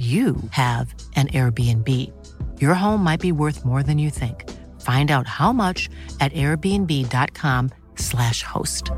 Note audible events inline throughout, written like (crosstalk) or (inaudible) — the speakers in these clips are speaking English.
you have an Airbnb. Your home might be worth more than you think. Find out how much at airbnb.com/slash host.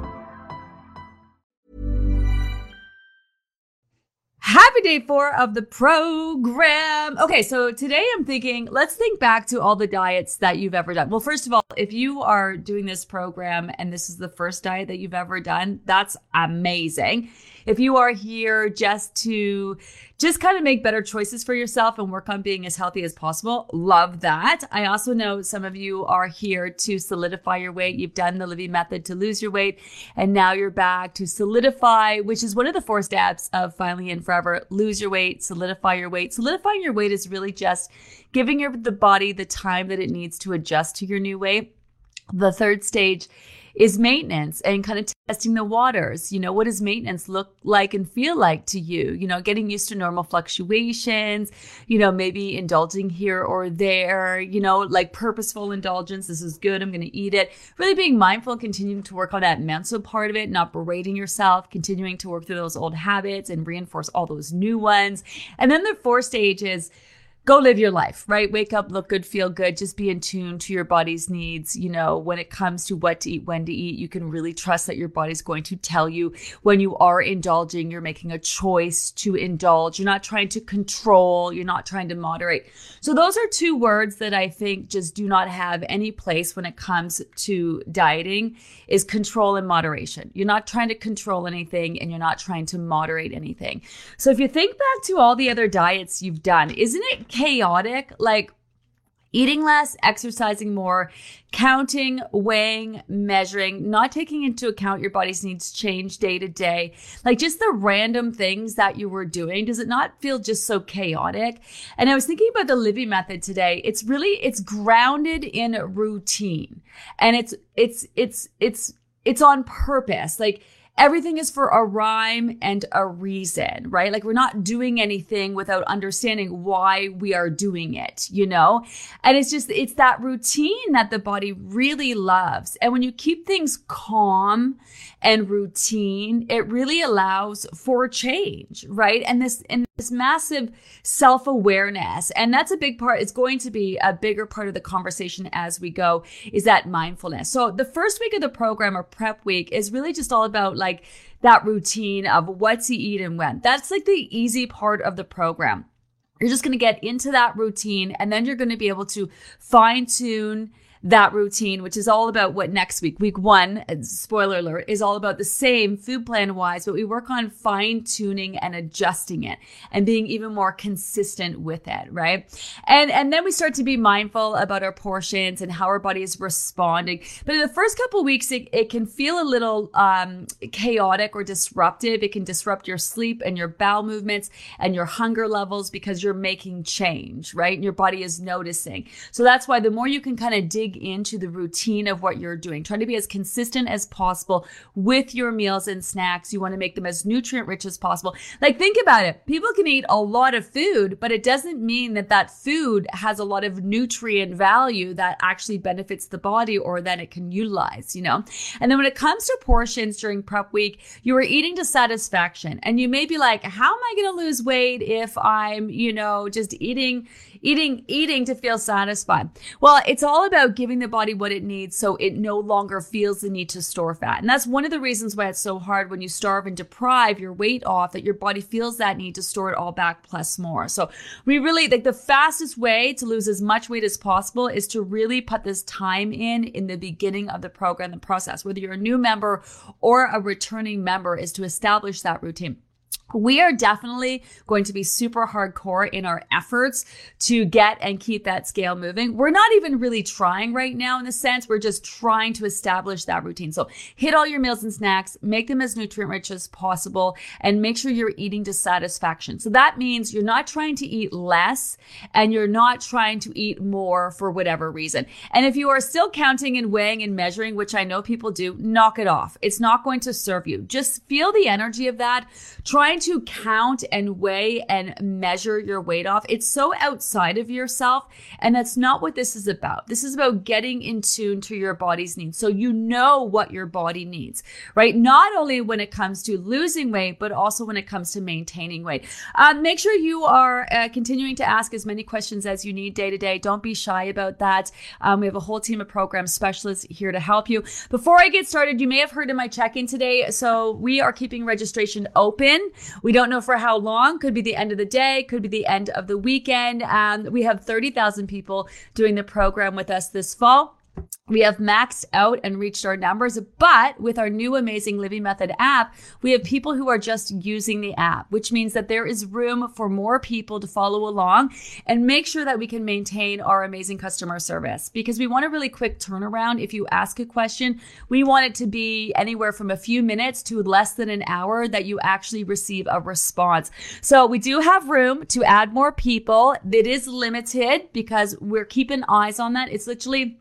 Happy day four of the program. Okay, so today I'm thinking, let's think back to all the diets that you've ever done. Well, first of all, if you are doing this program and this is the first diet that you've ever done, that's amazing if you are here just to just kind of make better choices for yourself and work on being as healthy as possible, love that. I also know some of you are here to solidify your weight. You've done the Livy method to lose your weight and now you're back to solidify, which is one of the four steps of finally and forever. Lose your weight, solidify your weight. Solidifying your weight is really just giving your the body the time that it needs to adjust to your new weight. The third stage is maintenance and kind of testing the waters. You know, what does maintenance look like and feel like to you? You know, getting used to normal fluctuations, you know, maybe indulging here or there, you know, like purposeful indulgence. This is good. I'm going to eat it. Really being mindful continuing to work on that mental part of it, not berating yourself, continuing to work through those old habits and reinforce all those new ones. And then the fourth stage is go live your life, right? Wake up, look good, feel good, just be in tune to your body's needs. You know, when it comes to what to eat, when to eat, you can really trust that your body's going to tell you when you are indulging, you're making a choice to indulge. You're not trying to control, you're not trying to moderate. So those are two words that I think just do not have any place when it comes to dieting is control and moderation. You're not trying to control anything and you're not trying to moderate anything. So if you think back to all the other diets you've done, isn't it chaotic, like eating less, exercising more, counting, weighing, measuring, not taking into account your body's needs change day to day, like just the random things that you were doing. Does it not feel just so chaotic? And I was thinking about the Livy method today. It's really, it's grounded in routine and it's, it's, it's, it's, it's on purpose. Like, everything is for a rhyme and a reason, right? Like we're not doing anything without understanding why we are doing it, you know? And it's just, it's that routine that the body really loves. And when you keep things calm and routine, it really allows for change, right? And this, and this massive self awareness. And that's a big part. It's going to be a bigger part of the conversation as we go is that mindfulness. So the first week of the program or prep week is really just all about like that routine of what to eat and when. That's like the easy part of the program. You're just going to get into that routine and then you're going to be able to fine tune that routine, which is all about what next week, week one, spoiler alert, is all about the same food plan wise, but we work on fine tuning and adjusting it and being even more consistent with it, right? And, and then we start to be mindful about our portions and how our body is responding. But in the first couple weeks, it, it can feel a little, um, chaotic or disruptive. It can disrupt your sleep and your bowel movements and your hunger levels because you're making change, right? And your body is noticing. So that's why the more you can kind of dig dig into the routine of what you're doing, trying to be as consistent as possible with your meals and snacks. You want to make them as nutrient rich as possible. Like, think about it. People can eat a lot of food, but it doesn't mean that that food has a lot of nutrient value that actually benefits the body or that it can utilize, you know? And then when it comes to portions during prep week, you are eating to satisfaction. And you may be like, how am I going to lose weight if I'm, you know, just eating, eating, eating to feel satisfied? Well, it's all about giving the body what it needs so it no longer feels the need to store fat. And that's one of the reasons why it's so hard when you starve and deprive your weight off that your body feels that need to store it all back plus more. So we really like the fastest way to lose as much weight as possible is to really put this time in in the beginning of the program, the process, whether you're a new member or a returning member is to establish that routine. We are definitely going to be super hardcore in our efforts to get and keep that scale moving. We're not even really trying right now in the sense. We're just trying to establish that routine. So hit all your meals and snacks, make them as nutrient rich as possible, and make sure you're eating to satisfaction. So that means you're not trying to eat less and you're not trying to eat more for whatever reason. And if you are still counting and weighing and measuring, which I know people do, knock it off. It's not going to serve you. Just feel the energy of that. Trying to count and weigh and measure your weight off, it's so outside of yourself. And that's not what this is about. This is about getting in tune to your body's needs. So you know what your body needs, right? Not only when it comes to losing weight, but also when it comes to maintaining weight. Um, make sure you are uh, continuing to ask as many questions as you need day to day. Don't be shy about that. Um, we have a whole team of program specialists here to help you. Before I get started, you may have heard in my check in today. So we are keeping registration open. We don't know for how long. Could be the end of the day, could be the end of the weekend. Um, we have 30,000 people doing the program with us this fall. We have maxed out and reached our numbers, but with our new amazing Livy Method app, we have people who are just using the app, which means that there is room for more people to follow along and make sure that we can maintain our amazing customer service because we want a really quick turnaround. If you ask a question, we want it to be anywhere from a few minutes to less than an hour that you actually receive a response. So we do have room to add more people. It is limited because we're keeping eyes on that. It's literally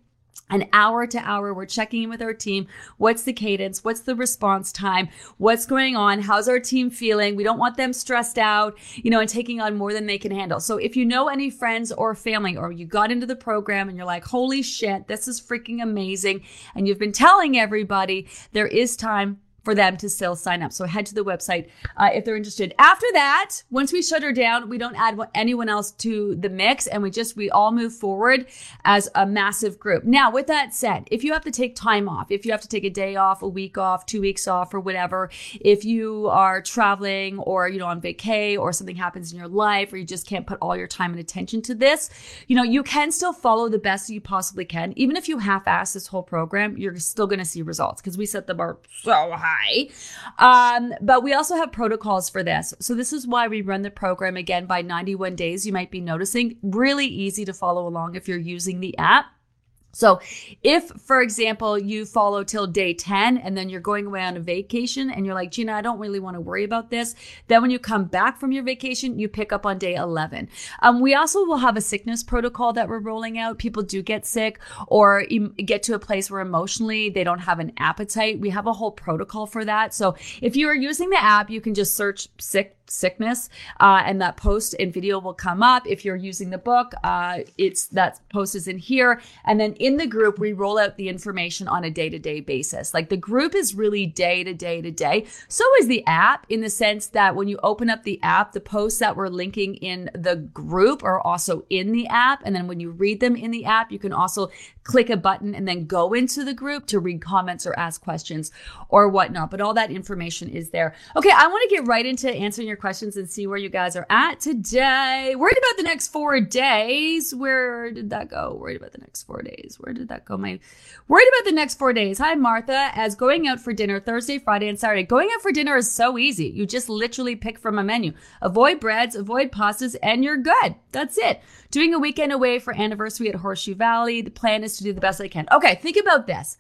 an hour to hour we're checking in with our team. What's the cadence? What's the response time? What's going on? How's our team feeling? We don't want them stressed out you know and taking on more than they can handle. So if you know any friends or family or you got into the program and you're like holy shit this is freaking amazing and you've been telling everybody there is time for them to still sign up. So head to the website uh, if they're interested. After that, once we shut her down, we don't add anyone else to the mix and we just, we all move forward as a massive group. Now, with that said, if you have to take time off, if you have to take a day off, a week off, two weeks off or whatever, if you are traveling or, you know, on vacay or something happens in your life or you just can't put all your time and attention to this, you know, you can still follow the best you possibly can. Even if you half-ass this whole program, you're still going to see results because we set the bar so high Um, but we also have protocols for this. So this is why we run the program again by 91 days. You might be noticing really easy to follow along if you're using the app. So if, for example, you follow till day 10 and then you're going away on a vacation and you're like, Gina, I don't really want to worry about this. Then when you come back from your vacation, you pick up on day 11. Um, we also will have a sickness protocol that we're rolling out. People do get sick or get to a place where emotionally they don't have an appetite. We have a whole protocol for that. So if you are using the app, you can just search sick sickness uh, and that post and video will come up if you're using the book. Uh, it's that post is in here. And then in the group we roll out the information on a day-to-day basis. Like the group is really day to day to day. So is the app in the sense that when you open up the app the posts that we're linking in the group are also in the app. And then when you read them in the app you can also click a button and then go into the group to read comments or ask questions or whatnot. But all that information is there. Okay, I want to get right into answering your questions and see where you guys are at today. Worried about the next four days. Where did that go? Worried about the next four days. Where did that go? My worried about the next four days. Hi, Martha. As going out for dinner Thursday, Friday, and Saturday. Going out for dinner is so easy. You just literally pick from a menu. Avoid breads, avoid pastas, and you're good. That's it. Doing a weekend away for anniversary at Horseshoe Valley. The plan is to do the best I can. Okay, think about this.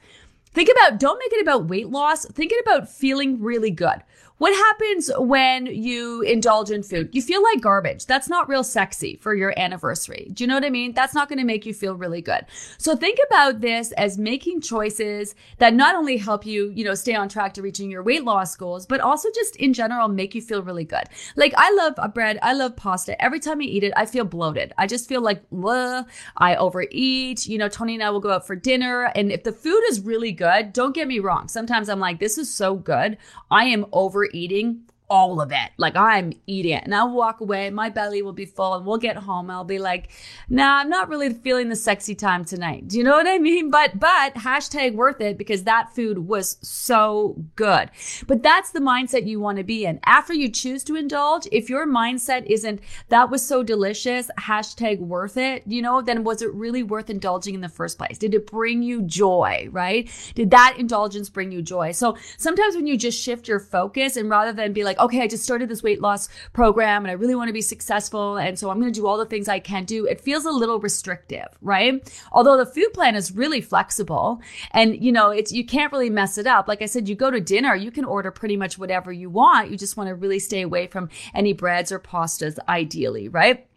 Think about, don't make it about weight loss. Think it about feeling really good. What happens when you indulge in food? You feel like garbage. That's not real sexy for your anniversary. Do you know what I mean? That's not going to make you feel really good. So think about this as making choices that not only help you, you know, stay on track to reaching your weight loss goals, but also just in general make you feel really good. Like I love bread. I love pasta. Every time I eat it, I feel bloated. I just feel like, Bleh. I overeat. You know, Tony and I will go out for dinner. And if the food is really good, don't get me wrong. Sometimes I'm like, this is so good. I am over eating all of it. Like I'm eating it. And I'll walk away, my belly will be full, and we'll get home. I'll be like, nah, I'm not really feeling the sexy time tonight. Do you know what I mean? But, but hashtag worth it because that food was so good. But that's the mindset you want to be in. After you choose to indulge, if your mindset isn't, that was so delicious, hashtag worth it, you know, then was it really worth indulging in the first place? Did it bring you joy, right? Did that indulgence bring you joy? So sometimes when you just shift your focus and rather than be like, okay, I just started this weight loss program and I really want to be successful. And so I'm going to do all the things I can do. It feels a little restrictive, right? Although the food plan is really flexible and you know, it's, you can't really mess it up. Like I said, you go to dinner, you can order pretty much whatever you want. You just want to really stay away from any breads or pastas, ideally, right?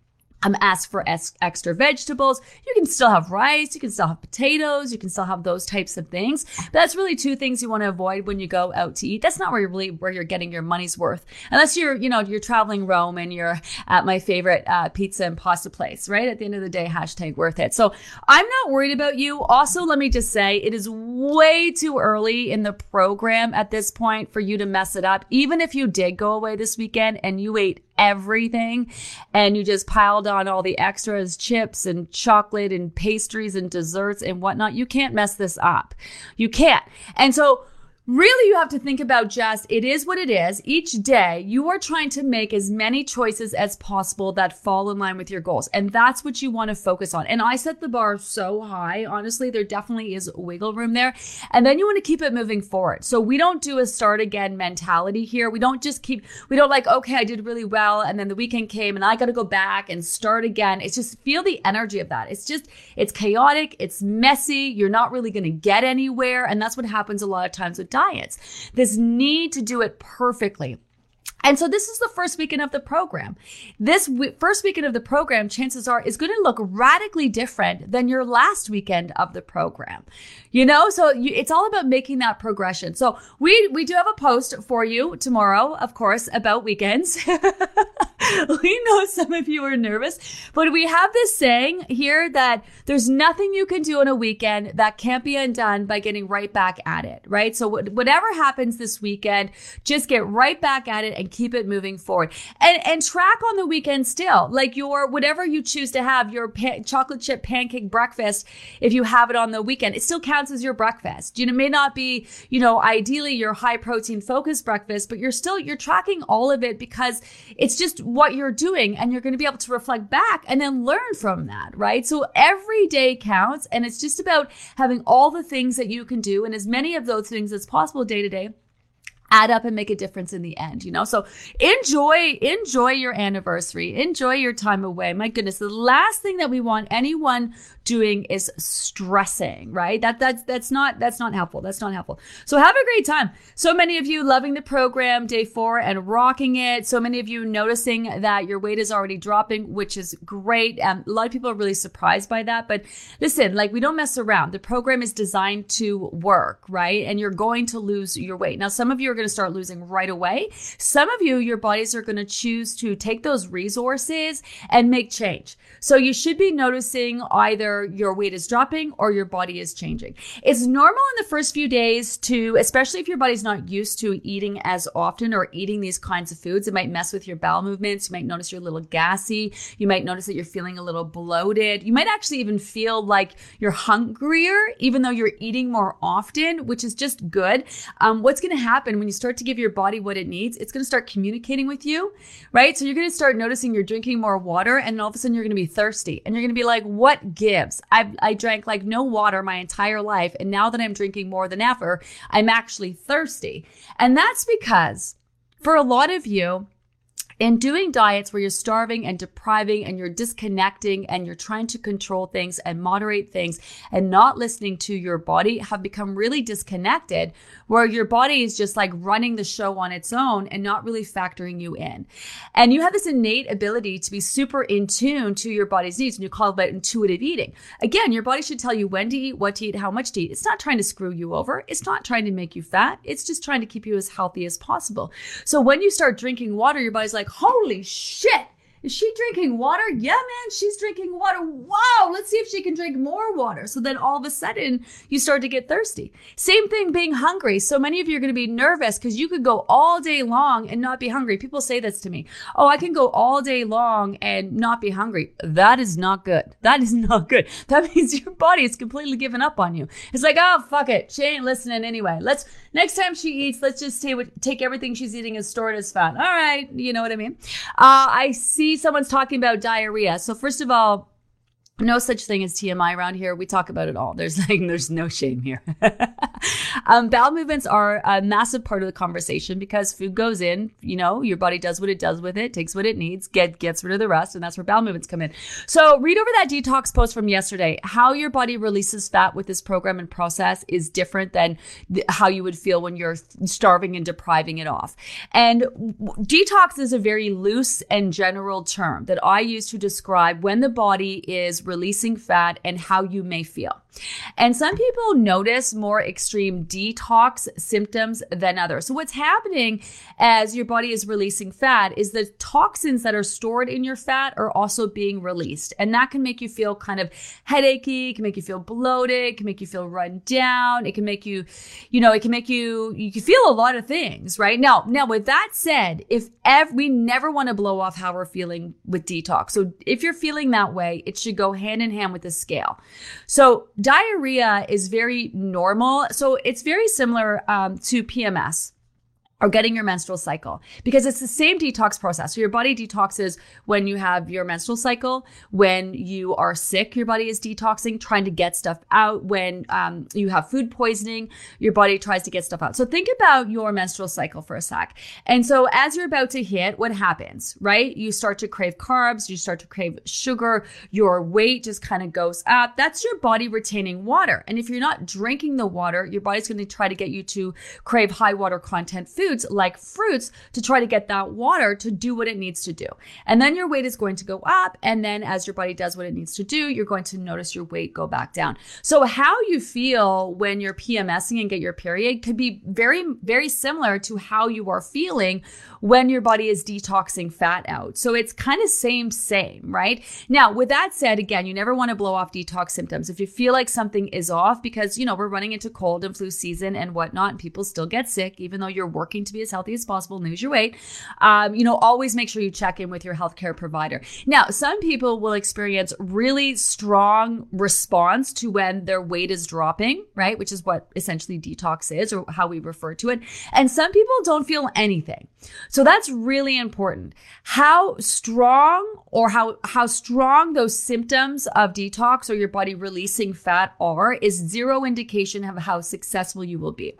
Um, asked for extra vegetables. You can still have rice. You can still have potatoes. You can still have those types of things. But that's really two things you want to avoid when you go out to eat. That's not where you're really where you're getting your money's worth, unless you're you know you're traveling Rome and you're at my favorite uh, pizza and pasta place. Right at the end of the day, hashtag worth it. So I'm not worried about you. Also, let me just say it is way too early in the program at this point for you to mess it up. Even if you did go away this weekend and you ate everything and you just piled on all the extras, chips and chocolate and pastries and desserts and whatnot, you can't mess this up. You can't. And so Really, you have to think about just it is what it is. Each day, you are trying to make as many choices as possible that fall in line with your goals. And that's what you want to focus on. And I set the bar so high. Honestly, there definitely is wiggle room there. And then you want to keep it moving forward. So we don't do a start again mentality here. We don't just keep, we don't like, okay, I did really well. And then the weekend came and I got to go back and start again. It's just feel the energy of that. It's just, it's chaotic. It's messy. You're not really going to get anywhere. And that's what happens a lot of times with diets. This need to do it perfectly. And so this is the first weekend of the program. This w- first weekend of the program, chances are, is going to look radically different than your last weekend of the program. You know, so you, it's all about making that progression. So we we do have a post for you tomorrow, of course, about weekends. (laughs) we know some of you are nervous, but we have this saying here that there's nothing you can do on a weekend that can't be undone by getting right back at it, right? So whatever happens this weekend, just get right back at it and keep it moving forward. And and track on the weekend still, like your whatever you choose to have, your chocolate chip pancake breakfast, if you have it on the weekend, it still counts as your breakfast. You know, it may not be, you know, ideally your high protein focused breakfast, but you're still you're tracking all of it because it's just what you're doing and you're going to be able to reflect back and then learn from that, right? So every day counts and it's just about having all the things that you can do and as many of those things as possible day to day add up and make a difference in the end, you know? So enjoy, enjoy your anniversary. Enjoy your time away. My goodness. The last thing that we want anyone doing is stressing, right? That, that's, that's not, that's not helpful. That's not helpful. So have a great time. So many of you loving the program day four and rocking it. So many of you noticing that your weight is already dropping, which is great. Um, a lot of people are really surprised by that, but listen, like we don't mess around. The program is designed to work, right? And you're going to lose your weight. Now, some of you are going to start losing right away. Some of you, your bodies are going to choose to take those resources and make change. So you should be noticing either your weight is dropping or your body is changing. It's normal in the first few days to, especially if your body's not used to eating as often or eating these kinds of foods, it might mess with your bowel movements. You might notice you're a little gassy. You might notice that you're feeling a little bloated. You might actually even feel like you're hungrier, even though you're eating more often, which is just good. Um, what's going to happen when you start to give your body what it needs? It's going to start communicating with you, right? So you're going to start noticing you're drinking more water and all of a sudden you're going to be thirsty and you're going to be like, what gives? I I drank like no water my entire life. And now that I'm drinking more than ever, I'm actually thirsty. And that's because for a lot of you, in doing diets where you're starving and depriving and you're disconnecting and you're trying to control things and moderate things and not listening to your body have become really disconnected where your body is just like running the show on its own and not really factoring you in. And you have this innate ability to be super in tune to your body's needs and you call it intuitive eating. Again, your body should tell you when to eat, what to eat, how much to eat. It's not trying to screw you over. It's not trying to make you fat. It's just trying to keep you as healthy as possible. So when you start drinking water, your body's like, holy shit, is she drinking water? Yeah, man, she's drinking water. Wow, let's see if she can drink more water. So then all of a sudden you start to get thirsty. Same thing being hungry. So many of you are going to be nervous because you could go all day long and not be hungry. People say this to me. Oh, I can go all day long and not be hungry. That is not good. That is (laughs) not good. That means your body is completely given up on you. It's like, oh, fuck it. She ain't listening anyway. Let's, next time she eats, let's just take, take everything she's eating and store it as fat. All right. You know what I mean? Uh, I see someone's talking about diarrhea. So first of all, no such thing as TMI around here. We talk about it all. There's (laughs) like, there's no shame here. (laughs) um, bowel movements are a massive part of the conversation because food goes in, you know, your body does what it does with it, takes what it needs, get, gets rid of the rest. And that's where bowel movements come in. So read over that detox post from yesterday. How your body releases fat with this program and process is different than th- how you would feel when you're starving and depriving it off. And w- detox is a very loose and general term that I use to describe when the body is releasing fat and how you may feel. And some people notice more extreme detox symptoms than others. So what's happening as your body is releasing fat is the toxins that are stored in your fat are also being released. And that can make you feel kind of headachy, can make you feel bloated, can make you feel run down, it can make you, you know, it can make you you can feel a lot of things, right? Now, now with that said, if ever we never want to blow off how we're feeling with detox. So if you're feeling that way, it should go hand in hand with the scale. So diarrhea is very normal. So it's very similar um, to PMS or getting your menstrual cycle because it's the same detox process. So your body detoxes when you have your menstrual cycle. When you are sick, your body is detoxing, trying to get stuff out. When um, you have food poisoning, your body tries to get stuff out. So think about your menstrual cycle for a sec. And so as you're about to hit, what happens, right? You start to crave carbs, you start to crave sugar, your weight just kind of goes up. That's your body retaining water. And if you're not drinking the water, your body's going to try to get you to crave high water content food foods like fruits to try to get that water to do what it needs to do. And then your weight is going to go up. And then as your body does what it needs to do, you're going to notice your weight go back down. So how you feel when you're PMSing and get your period could be very, very similar to how you are feeling when your body is detoxing fat out. So it's kind of same, same, right? Now, with that said, again, you never want to blow off detox symptoms. If you feel like something is off because, you know, we're running into cold and flu season and whatnot, and people still get sick, even though you're working to be as healthy as possible, lose your weight. Um, you know, always make sure you check in with your healthcare provider. Now, some people will experience really strong response to when their weight is dropping, right? Which is what essentially detox is or how we refer to it. And some people don't feel anything. So that's really important. How strong or how, how strong those symptoms of detox or your body releasing fat are is zero indication of how successful you will be.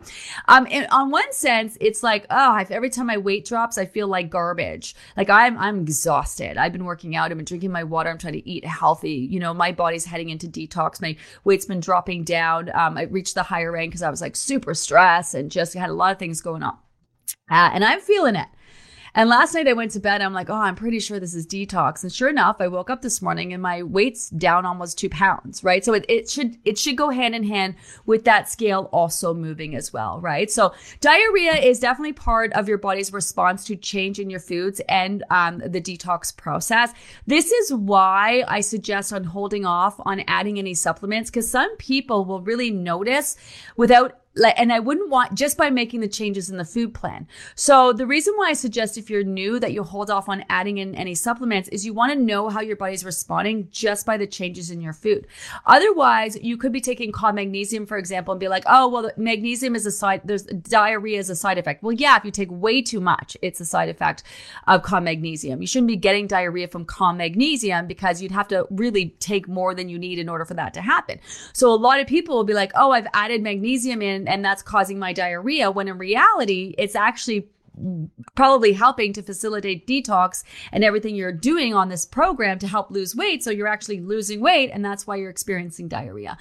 Um, on one sense, it's like, oh, I've, every time my weight drops, I feel like garbage. Like I'm, I'm exhausted. I've been working out. I've been drinking my water. I'm trying to eat healthy. You know, my body's heading into detox. My weight's been dropping down. Um, I reached the higher rank because I was like super stressed and just had a lot of things going on. Uh, and I'm feeling it. And last night I went to bed. I'm like, oh, I'm pretty sure this is detox. And sure enough, I woke up this morning and my weight's down almost two pounds, right? So it, it should, it should go hand in hand with that scale also moving as well, right? So diarrhea is definitely part of your body's response to change in your foods and um, the detox process. This is why I suggest on holding off on adding any supplements because some people will really notice without like, and I wouldn't want just by making the changes in the food plan. So the reason why I suggest if you're new that you hold off on adding in any supplements is you want to know how your body's responding just by the changes in your food. Otherwise, you could be taking cod magnesium, for example, and be like, oh, well, magnesium is a side, there's diarrhea is a side effect. Well, yeah, if you take way too much, it's a side effect of cod magnesium. You shouldn't be getting diarrhea from cod magnesium because you'd have to really take more than you need in order for that to happen. So a lot of people will be like, oh, I've added magnesium in and, that's causing my diarrhea when in reality, it's actually probably helping to facilitate detox and everything you're doing on this program to help lose weight. So you're actually losing weight, and that's why you're experiencing diarrhea.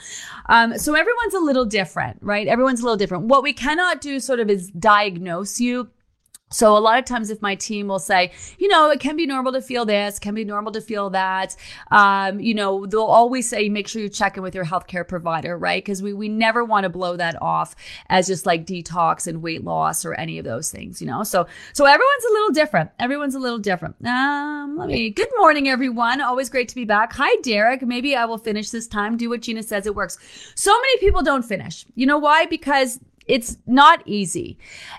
Um, so everyone's a little different, right? Everyone's a little different. What we cannot do sort of is diagnose you so a lot of times if my team will say, you know, it can be normal to feel this, can be normal to feel that, um, you know, they'll always say, make sure you check in with your healthcare provider, right? Because we, we never want to blow that off as just like detox and weight loss or any of those things, you know? So, so everyone's a little different. Everyone's a little different. Um, let me, good morning, everyone. Always great to be back. Hi, Derek. Maybe I will finish this time. Do what Gina says it works. So many people don't finish. You know why? Because it's not easy.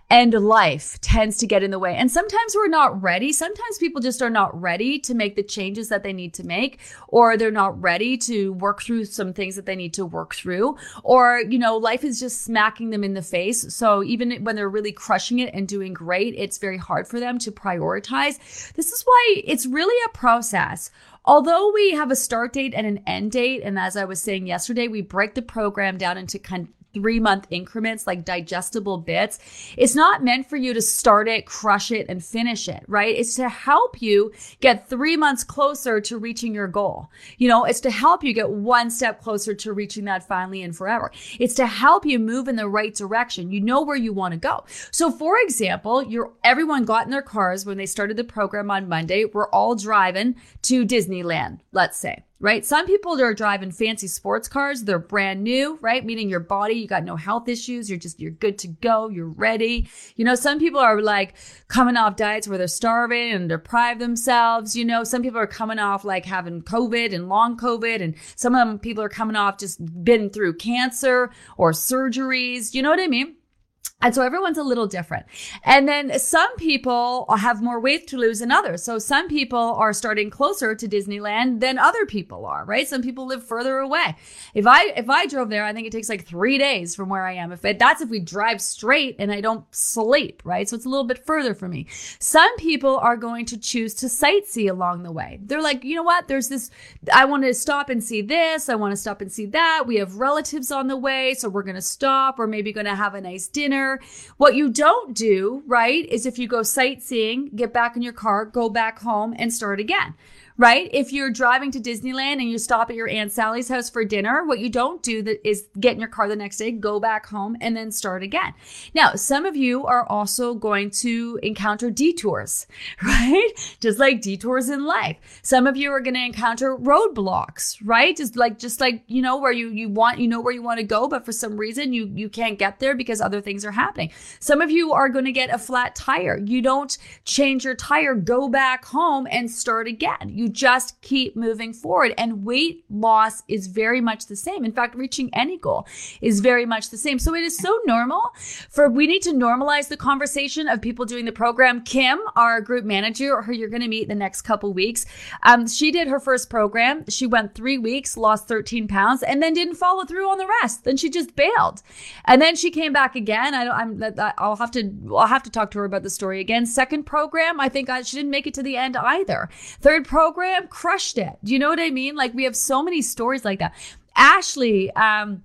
And life tends to get in the way. And sometimes we're not ready. Sometimes people just are not ready to make the changes that they need to make or they're not ready to work through some things that they need to work through or you know life is just smacking them in the face. So even when they're really crushing it and doing great it's very hard for them to prioritize. This is why it's really a process. Although we have a start date and an end date, and as I was saying yesterday, we break the program down into kind three month increments, like digestible bits. It's not meant for you to start it, crush it, and finish it, right? It's to help you get three months closer to reaching your goal. You know, it's to help you get one step closer to reaching that finally and forever. It's to help you move in the right direction. You know where you want to go. So, for example, you're everyone got in their cars when they started the program on Monday. We're all driving to Disneyland, let's say right? Some people are driving fancy sports cars. They're brand new, right? Meaning your body, you got no health issues. You're just, you're good to go. You're ready. You know, some people are like coming off diets where they're starving and deprive themselves. You know, some people are coming off like having COVID and long COVID. And some of them people are coming off just been through cancer or surgeries. You know what I mean? And so everyone's a little different. And then some people have more weight to lose than others. So some people are starting closer to Disneyland than other people are, right? Some people live further away. If I, if I drove there, I think it takes like three days from where I am. If it, that's if we drive straight and I don't sleep, right? So it's a little bit further for me. Some people are going to choose to sightsee along the way. They're like, you know what? There's this, I want to stop and see this. I want to stop and see that. We have relatives on the way. So we're going to stop. We're maybe going to have a nice dinner what you don't do, right, is if you go sightseeing, get back in your car, go back home and start again right? If you're driving to Disneyland and you stop at your Aunt Sally's house for dinner, what you don't do that is get in your car the next day, go back home and then start again. Now, some of you are also going to encounter detours, (laughs) right? Just like detours in life. Some of you are going to encounter roadblocks, right? Just like, just like, you know, where you, you want, you know where you want to go, but for some reason you, you can't get there because other things are happening. Some of you are going to get a flat tire. You don't change your tire, go back home and start again. You you just keep moving forward. And weight loss is very much the same. In fact, reaching any goal is very much the same. So it is so normal for we need to normalize the conversation of people doing the program. Kim, our group manager, who you're going to meet in the next couple weeks, um, she did her first program. She went three weeks, lost 13 pounds, and then didn't follow through on the rest. Then she just bailed, and then she came back again. I don't. I'm. I'll have to. I'll have to talk to her about the story again. Second program, I think I, she didn't make it to the end either. Third program program crushed it. Do you know what I mean? Like we have so many stories like that. Ashley, um,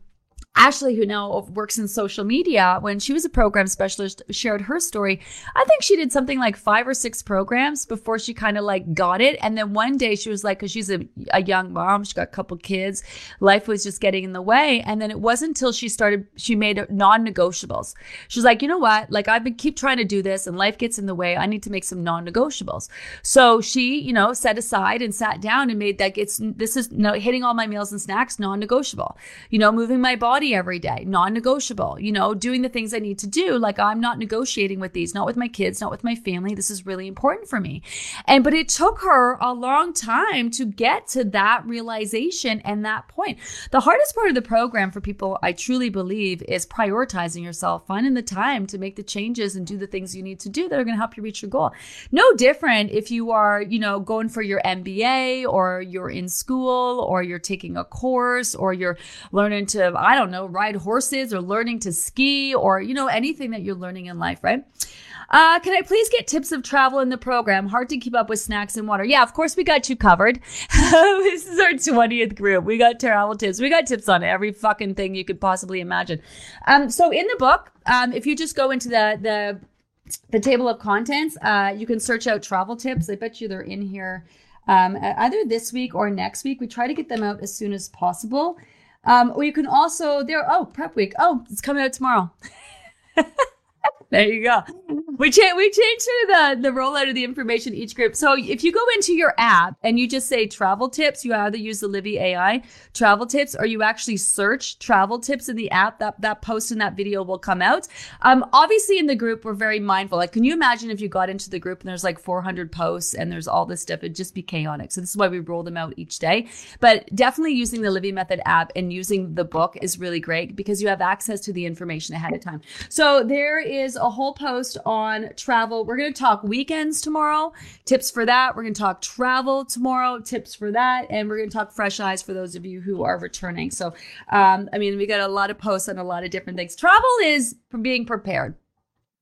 Ashley, who now works in social media, when she was a program specialist, shared her story. I think she did something like five or six programs before she kind of like got it. And then one day she was like, because she's a, a young mom, she got a couple kids, life was just getting in the way. And then it wasn't until she started, she made non negotiables. She's like, you know what? Like I've been keep trying to do this and life gets in the way. I need to make some non negotiables. So she, you know, set aside and sat down and made that it's, this is you know, hitting all my meals and snacks non negotiable. You know, moving my body every day, non negotiable, you know, doing the things I need to do. Like I'm not negotiating with these, not with my kids, not with my family. This is really important for me. And, but it took her a long time to get to that realization and that point. The hardest part of the program for people, I truly believe, is prioritizing yourself, finding the time to make the changes and do the things you need to do that are going to help you reach your goal. No different if you are, you know, going for your MBA or you're in school or you're taking a course or you're learning to, I don't know, ride horses or learning to ski or, you know, anything that you're learning in life, right? Uh, can I please get tips of travel in the program? Hard to keep up with snacks and water. Yeah, of course we got you covered. (laughs) this is our 20th group. We got travel tips. We got tips on every fucking thing you could possibly imagine. Um, so in the book, um, if you just go into the, the, the table of contents, uh, you can search out travel tips. I bet you they're in here um, either this week or next week. We try to get them out as soon as possible. Um, or you can also there. Oh, prep week. Oh, it's coming out tomorrow. (laughs) There you go. We change we changed the the rollout of the information each group. So if you go into your app and you just say travel tips, you either use the Livy AI travel tips or you actually search travel tips in the app. That that post in that video will come out. Um, obviously in the group we're very mindful. Like, can you imagine if you got into the group and there's like 400 posts and there's all this stuff? It'd just be chaotic. So this is why we roll them out each day. But definitely using the Livy Method app and using the book is really great because you have access to the information ahead of time. So there is a whole post on travel. We're going to talk weekends tomorrow, tips for that. We're going to talk travel tomorrow, tips for that. And we're going to talk fresh eyes for those of you who are returning. So, um, I mean, we got a lot of posts on a lot of different things. Travel is being prepared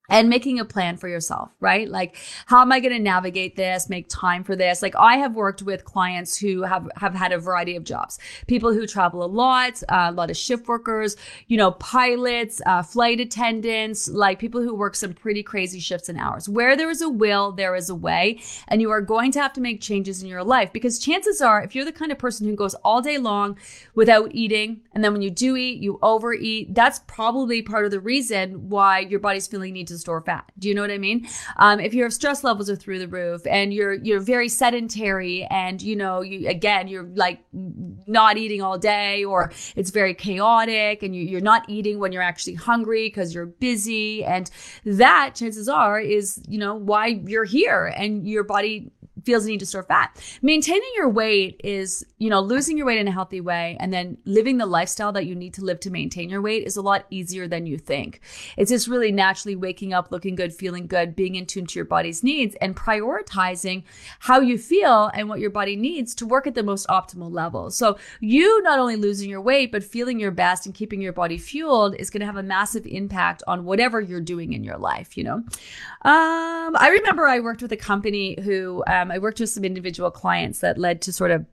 and making a plan for yourself, right? Like, how am I going to navigate this, make time for this? Like, I have worked with clients who have, have had a variety of jobs, people who travel a lot, uh, a lot of shift workers, you know, pilots, uh, flight attendants, like people who work some pretty crazy shifts and hours. Where there is a will, there is a way. And you are going to have to make changes in your life because chances are, if you're the kind of person who goes all day long without eating, and then when you do eat, you overeat, that's probably part of the reason why your body's feeling need to store fat. Do you know what I mean? Um, if your stress levels are through the roof and you're you're very sedentary and you know you again you're like not eating all day or it's very chaotic and you, you're not eating when you're actually hungry because you're busy and that chances are is you know why you're here and your body feels the need to store fat. Maintaining your weight is, you know, losing your weight in a healthy way and then living the lifestyle that you need to live to maintain your weight is a lot easier than you think. It's just really naturally waking up, looking good, feeling good, being in tune to your body's needs and prioritizing how you feel and what your body needs to work at the most optimal level. So you not only losing your weight, but feeling your best and keeping your body fueled is going to have a massive impact on whatever you're doing in your life, you know? Um, I remember I worked with a company who, um, um, I worked with some individual clients that led to sort of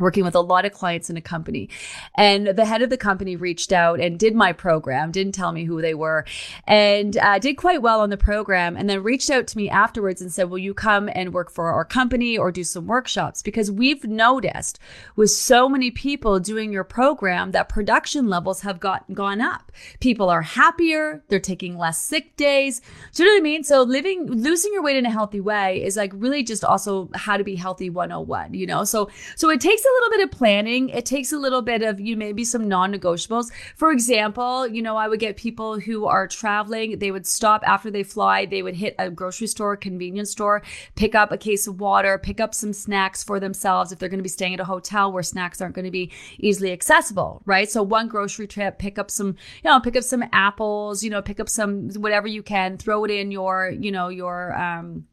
working with a lot of clients in a company. And the head of the company reached out and did my program, didn't tell me who they were, and uh, did quite well on the program. And then reached out to me afterwards and said, Will you come and work for our company or do some workshops? Because we've noticed with so many people doing your program that production levels have got, gone up. People are happier, they're taking less sick days. Do you know what I mean? So living, losing your weight in a healthy way is like really just also how to be healthy 101, you know? So, so it takes a little bit of planning. It takes a little bit of you maybe some non-negotiables. For example, you know, I would get people who are traveling, they would stop after they fly, they would hit a grocery store, convenience store, pick up a case of water, pick up some snacks for themselves if they're going to be staying at a hotel where snacks aren't going to be easily accessible, right? So one grocery trip, pick up some, you know, pick up some apples, you know, pick up some whatever you can, throw it in your, you know, your um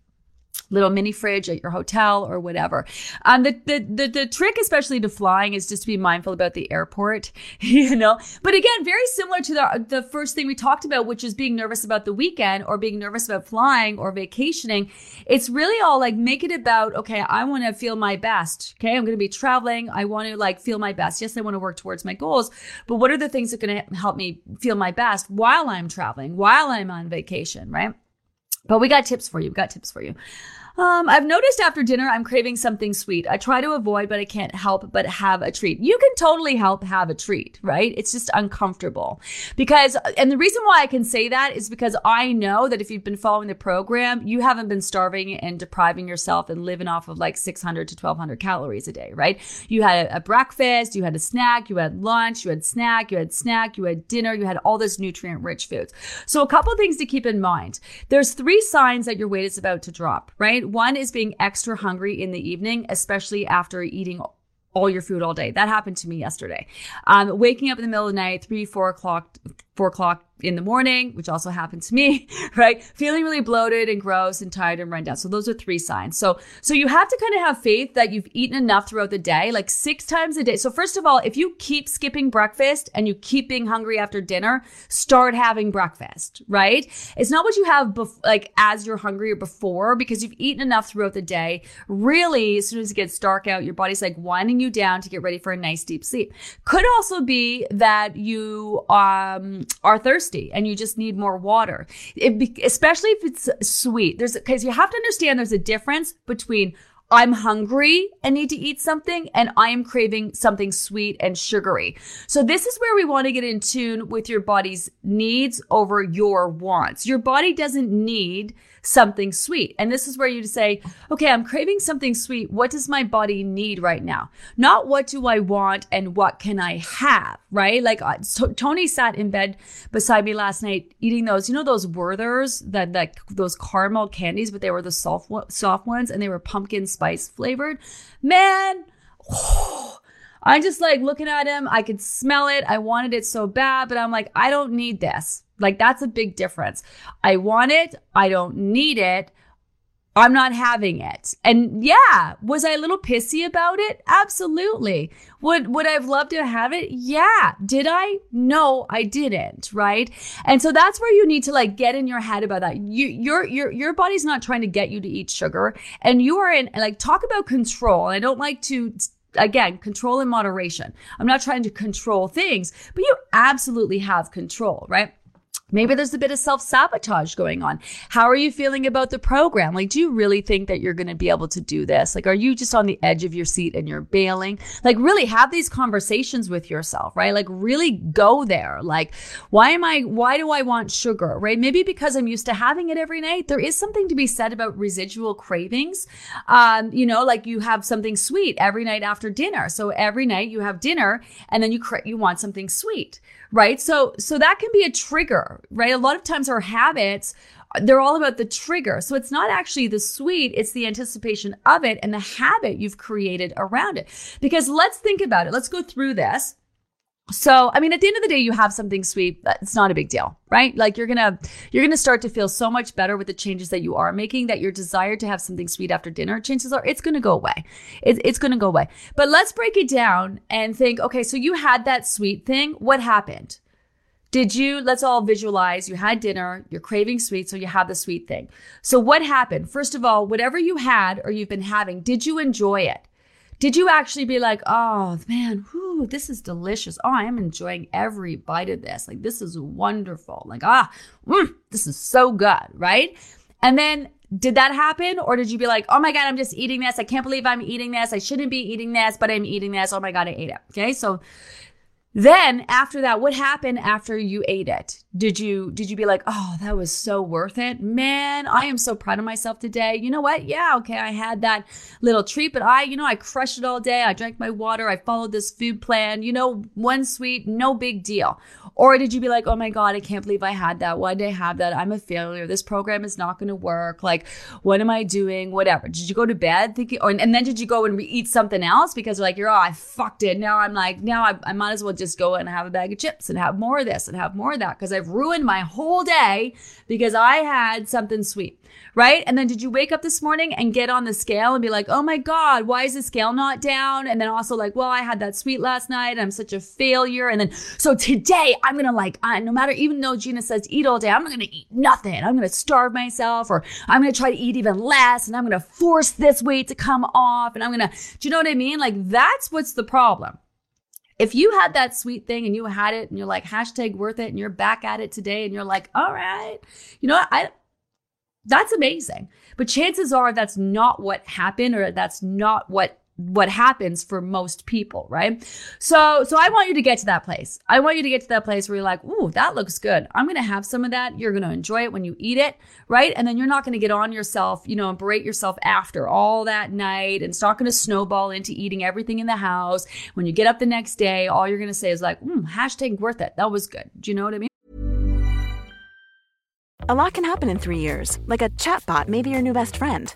little mini fridge at your hotel or whatever. Um, the, the, the, the trick, especially to flying, is just to be mindful about the airport, (laughs) you know. But again, very similar to the, the first thing we talked about, which is being nervous about the weekend or being nervous about flying or vacationing. It's really all like make it about, okay, I want to feel my best. Okay. I'm going to be traveling. I want to like feel my best. Yes, I want to work towards my goals, but what are the things that are going to help me feel my best while I'm traveling, while I'm on vacation, right? But we got tips for you. We got tips for you. Um, I've noticed after dinner I'm craving something sweet. I try to avoid, but I can't help but have a treat. You can totally help have a treat, right? It's just uncomfortable. Because, and the reason why I can say that is because I know that if you've been following the program, you haven't been starving and depriving yourself and living off of like 600 to 1200 calories a day, right? You had a, a breakfast, you had a snack, you had lunch, you had snack, you had snack, you had dinner, you had all this nutrient rich foods. So a couple things to keep in mind. There's three signs that your weight is about to drop, right? One is being extra hungry in the evening, especially after eating all your food all day. That happened to me yesterday. Um, waking up in the middle of the night, three, four o'clock, four o'clock in the morning, which also happened to me, (laughs) right? Feeling really bloated and gross and tired and run down. So those are three signs. So, so you have to kind of have faith that you've eaten enough throughout the day, like six times a day. So first of all, if you keep skipping breakfast and you keep being hungry after dinner, start having breakfast, right? It's not what you have bef- like as you're hungry or before because you've eaten enough throughout the day. Really, as soon as it gets dark out, your body's like winding you down to get ready for a nice deep sleep. Could also be that you, um, are thirsty and you just need more water. It, especially if it's sweet. There's because you have to understand there's a difference between I'm hungry and need to eat something and I am craving something sweet and sugary. So this is where we want to get in tune with your body's needs over your wants. Your body doesn't need something sweet. And this is where you say, okay, I'm craving something sweet. What does my body need right now? Not what do I want and what can I have, right? Like uh, so Tony sat in bed beside me last night eating those, you know, those Werther's that like those caramel candies, but they were the soft soft ones and they were pumpkin spice flavored. Man, oh, (sighs) I'm just like looking at him. I could smell it. I wanted it so bad, but I'm like, I don't need this. Like that's a big difference. I want it. I don't need it. I'm not having it. And yeah, was I a little pissy about it? Absolutely. Would would I've loved to have it? Yeah. Did I? No, I didn't, right? And so that's where you need to like get in your head about that. You your your your body's not trying to get you to eat sugar and you are in like talk about control. I don't like to again, control in moderation. I'm not trying to control things, but you absolutely have control, right? Maybe there's a bit of self sabotage going on. How are you feeling about the program? Like, do you really think that you're going to be able to do this? Like, are you just on the edge of your seat and you're bailing? Like, really have these conversations with yourself, right? Like, really go there. Like, why am I, why do I want sugar, right? Maybe because I'm used to having it every night. There is something to be said about residual cravings. Um, you know, like you have something sweet every night after dinner. So every night you have dinner and then you, cra- you want something sweet right? So, so that can be a trigger, right? A lot of times our habits, they're all about the trigger. So it's not actually the sweet, it's the anticipation of it and the habit you've created around it. Because let's think about it. Let's go through this. So, I mean, at the end of the day, you have something sweet. It's not a big deal, right? Like you're going to, you're going to start to feel so much better with the changes that you are making that your desire to have something sweet after dinner, chances are it's going to go away. It, it's going to go away. But let's break it down and think, okay, so you had that sweet thing. What happened? Did you, let's all visualize you had dinner, you're craving sweet, so you have the sweet thing. So what happened? First of all, whatever you had or you've been having, did you enjoy it? Did you actually be like, oh man, whew, this is delicious. Oh, I am enjoying every bite of this. Like, this is wonderful. Like, ah, mm, this is so good, right? And then did that happen? Or did you be like, oh my God, I'm just eating this. I can't believe I'm eating this. I shouldn't be eating this, but I'm eating this. Oh my God, I ate it. Okay. So then after that, what happened after you ate it? Did you did you be like, "Oh, that was so worth it." Man, I am so proud of myself today. You know what? Yeah, okay, I had that little treat, but I, you know, I crushed it all day. I drank my water, I followed this food plan. You know, one sweet, no big deal. Or did you be like, oh my God, I can't believe I had that. Why did I have that? I'm a failure. This program is not going to work. Like, what am I doing? Whatever. Did you go to bed thinking, or, and then did you go and re- eat something else because you're like, you're, oh, I fucked it. Now I'm like, now I, I might as well just go and have a bag of chips and have more of this and have more of that because I've ruined my whole day because I had something sweet right? And then did you wake up this morning and get on the scale and be like, oh my God, why is the scale not down? And then also like, well, I had that sweet last night. I'm such a failure. And then, so today I'm going to like, uh, no matter, even though Gina says eat all day, I'm not going to eat nothing. I'm going to starve myself or I'm going to try to eat even less and I'm going to force this weight to come off. And I'm going to, do you know what I mean? Like that's what's the problem if you had that sweet thing and you had it and you're like hashtag worth it and you're back at it today and you're like all right you know i that's amazing. But chances are that's not what happened or that's not what what happens for most people, right? So, so I want you to get to that place. I want you to get to that place where you're like, "Ooh, that looks good. I'm going to have some of that." You're going to enjoy it when you eat it, right? And then you're not going to get on yourself, you know, and berate yourself after all that night and it's not going to snowball into eating everything in the house. When you get up the next day, all you're going to say is like, mm, hashtag worth it. That was good. Do you know what I mean? A lot can happen in three years, like a chatbot may be your new best friend.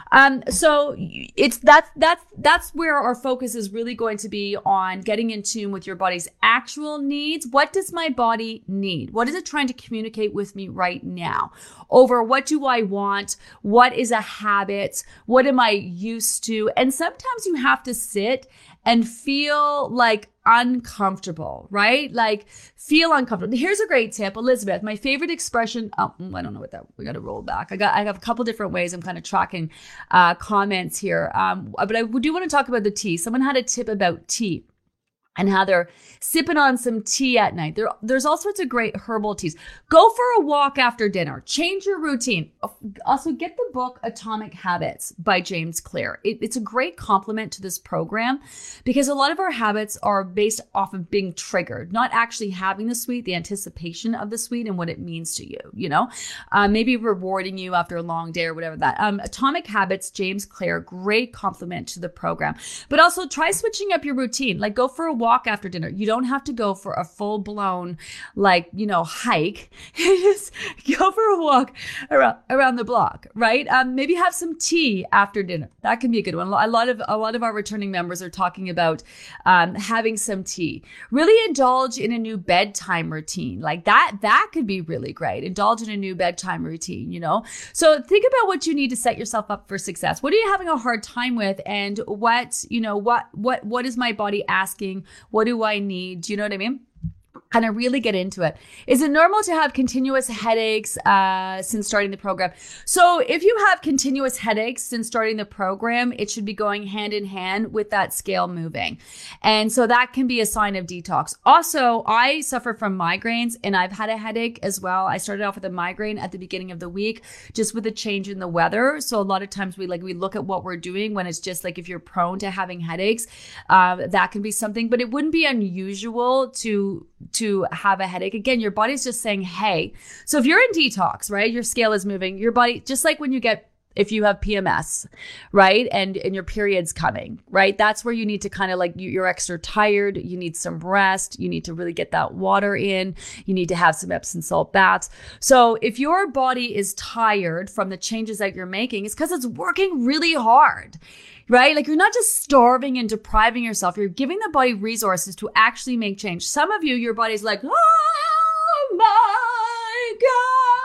Um, so it's that's that's that's where our focus is really going to be on getting in tune with your body's actual needs. What does my body need? What is it trying to communicate with me right now? Over what do I want? What is a habit? What am I used to? And sometimes you have to sit and feel like uncomfortable, right? Like feel uncomfortable. Here's a great tip, Elizabeth. My favorite expression. Oh, mm, I don't know what that. We got to roll back. I got. I have a couple different ways. I'm kind of tracking uh, comments here. Um, but I do want to talk about the tea. Someone had a tip about tea and how they're sipping on some tea at night. There, there's all sorts of great herbal teas. Go for a walk after dinner. Change your routine. Also, get the book Atomic Habits by James Clear. It, it's a great complement to this program because a lot of our habits are based off of being triggered, not actually having the sweet, the anticipation of the sweet and what it means to you, you know, uh, maybe rewarding you after a long day or whatever that. Um, Atomic Habits, James Clear, great complement to the program. But also try switching up your routine. Like go for a walk after dinner. You don't have to go for a full blown, like, you know, hike. (laughs) Just go for a walk around, around the block, right? Um, maybe have some tea after dinner. That can be a good one. A lot of, a lot of our returning members are talking about, um, having some tea. Really indulge in a new bedtime routine. Like that, that could be really great. Indulge in a new bedtime routine, you know? So think about what you need to set yourself up for success. What are you having a hard time with? And what, you know, what, what, what is my body asking? What do I need? Do you know what I mean? Kind of really get into it. Is it normal to have continuous headaches uh, since starting the program? So, if you have continuous headaches since starting the program, it should be going hand in hand with that scale moving. And so that can be a sign of detox. Also, I suffer from migraines and I've had a headache as well. I started off with a migraine at the beginning of the week just with a change in the weather. So, a lot of times we like we look at what we're doing when it's just like if you're prone to having headaches, uh, that can be something, but it wouldn't be unusual to to have a headache. Again, your body's just saying, hey. So if you're in detox, right, your scale is moving, your body, just like when you get if you have PMS, right? And and your period's coming, right? That's where you need to kind of like you're extra tired, you need some rest, you need to really get that water in, you need to have some Epsom salt baths. So if your body is tired from the changes that you're making, it's because it's working really hard right? Like you're not just starving and depriving yourself, you're giving the body resources to actually make change. Some of you, your body's like, oh my God,